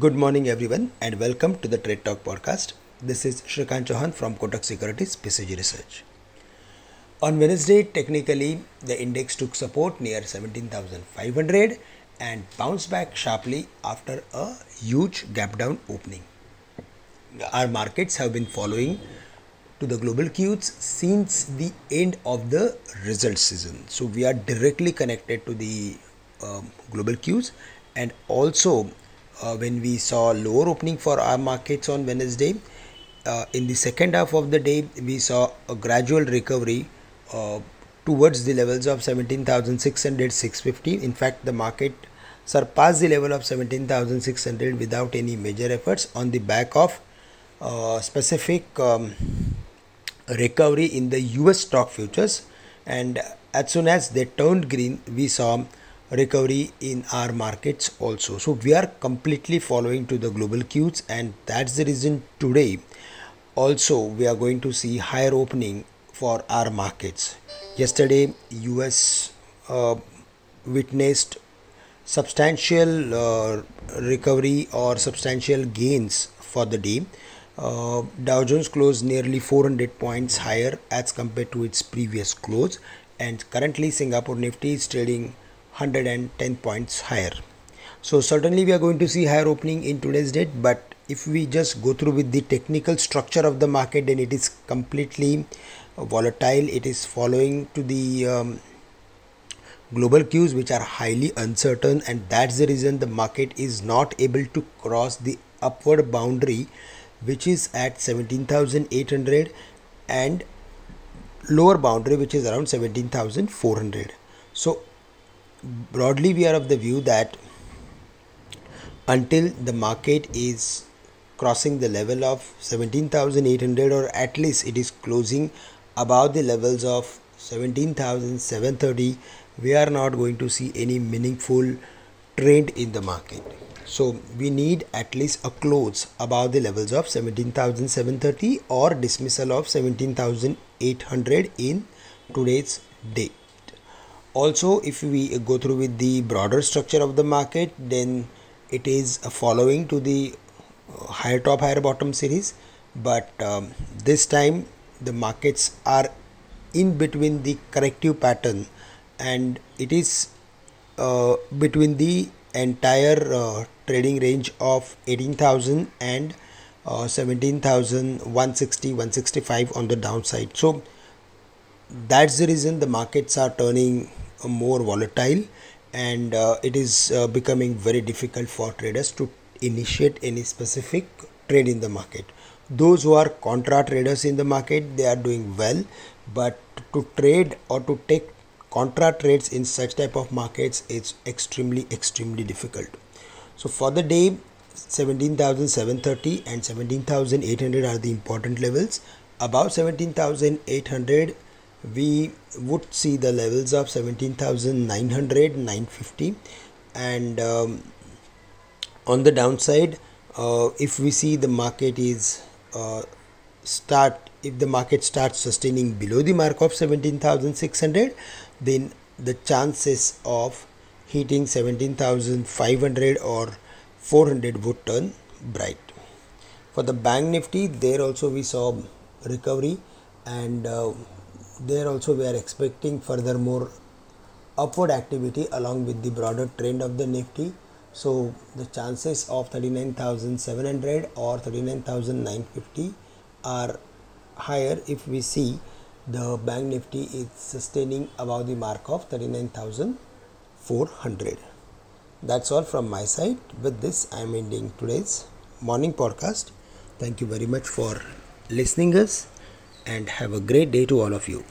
Good morning, everyone, and welcome to the Trade Talk podcast. This is Shrikant Chouhan from Kotak Securities PCG Research. On Wednesday, technically, the index took support near 17,500 and bounced back sharply after a huge gap down opening. Our markets have been following to the global cues since the end of the result season. So, we are directly connected to the um, global cues and also uh, when we saw lower opening for our markets on Wednesday. Uh, in the second half of the day, we saw a gradual recovery uh, towards the levels of 17,600, 650. In fact, the market surpassed the level of 17,600 without any major efforts on the back of uh, specific um, recovery in the US stock futures. And as soon as they turned green, we saw recovery in our markets also. So we are completely following to the global cues and that's the reason today also we are going to see higher opening for our markets. Yesterday us uh, witnessed substantial uh, recovery or substantial gains for the day. Uh, Dow Jones closed nearly 400 points higher as compared to its previous close and currently Singapore Nifty is trading 110 points higher. So certainly we are going to see higher opening in today's date but if we just go through with the technical structure of the market then it is completely volatile. It is following to the um, global cues which are highly uncertain and that's the reason the market is not able to cross the upward boundary which is at 17800 and lower boundary which is around 17400 so broadly we are of the view that until the market is crossing the level of 17800 or at least it is closing above the levels of 17730 we are not going to see any meaningful trend in the market. So we need at least a close above the levels of 17730 or dismissal of 17800 in today's day also if we go through with the broader structure of the market then it is following to the uh, higher top higher bottom series. But um, this time the markets are in between the corrective pattern and it is uh, between the entire uh, trading range of 18000 and uh, 17160 165 on the downside. So that's the reason the markets are turning more volatile and uh, it is uh, becoming very difficult for traders to initiate any specific trade in the market. Those who are contra traders in the market they are doing well but to trade or to take contra trades in such type of markets it's extremely extremely difficult. So for the day 17730 and 17800 are the important levels. Above 17800 we would see the levels of 17,900 950 and um, on the downside uh, if we see the market is uh, start if the market starts sustaining below the mark of 17,600 then the chances of hitting 17,500 or 400 would turn bright. For the bank nifty there also we saw recovery. And uh, there also we are expecting furthermore upward activity along with the broader trend of the nifty. So the chances of 39700 or 39950 are higher if we see the bank nifty is sustaining above the mark of 39400 that's all from my side. With this i am ending today's morning podcast. Thank you very much for listening us and have a great day to all of you